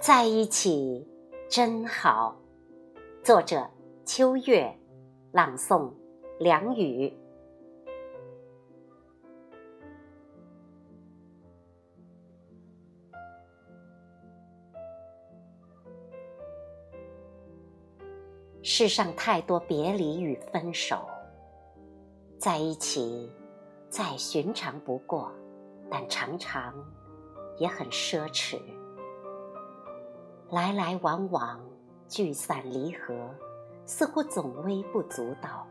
在一起真好。作者：秋月，朗诵：梁雨。世上太多别离与分手，在一起再寻常不过，但常常也很奢侈。来来往往，聚散离合，似乎总微不足道。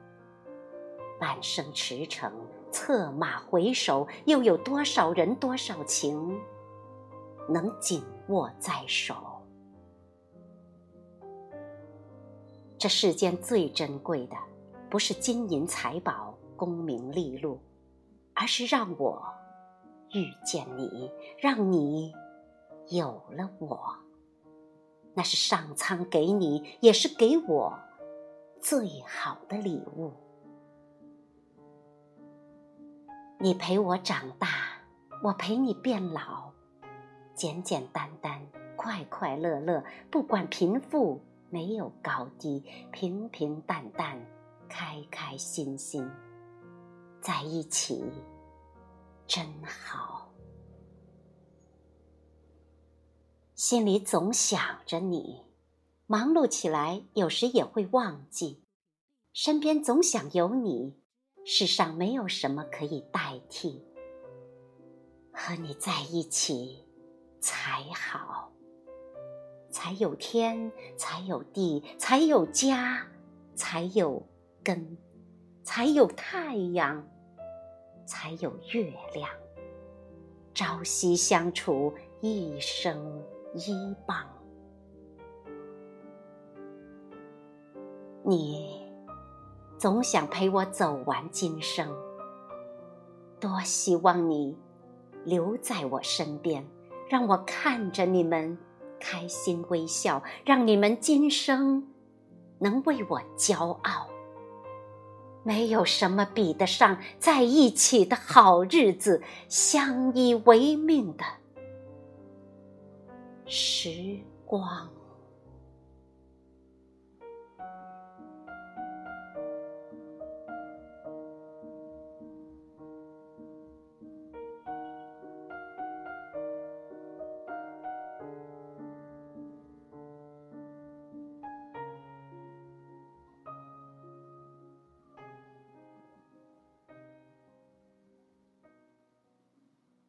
半生驰骋，策马回首，又有多少人，多少情，能紧握在手？这世间最珍贵的，不是金银财宝、功名利禄，而是让我遇见你，让你有了我。那是上苍给你，也是给我最好的礼物。你陪我长大，我陪你变老，简简单单，快快乐乐，不管贫富。没有高低，平平淡淡，开开心心，在一起真好。心里总想着你，忙碌起来有时也会忘记。身边总想有你，世上没有什么可以代替。和你在一起才好。才有天，才有地，才有家，才有根，才有太阳，才有月亮。朝夕相处，一生依傍。你总想陪我走完今生，多希望你留在我身边，让我看着你们。开心微笑，让你们今生能为我骄傲。没有什么比得上在一起的好日子，相依为命的时光。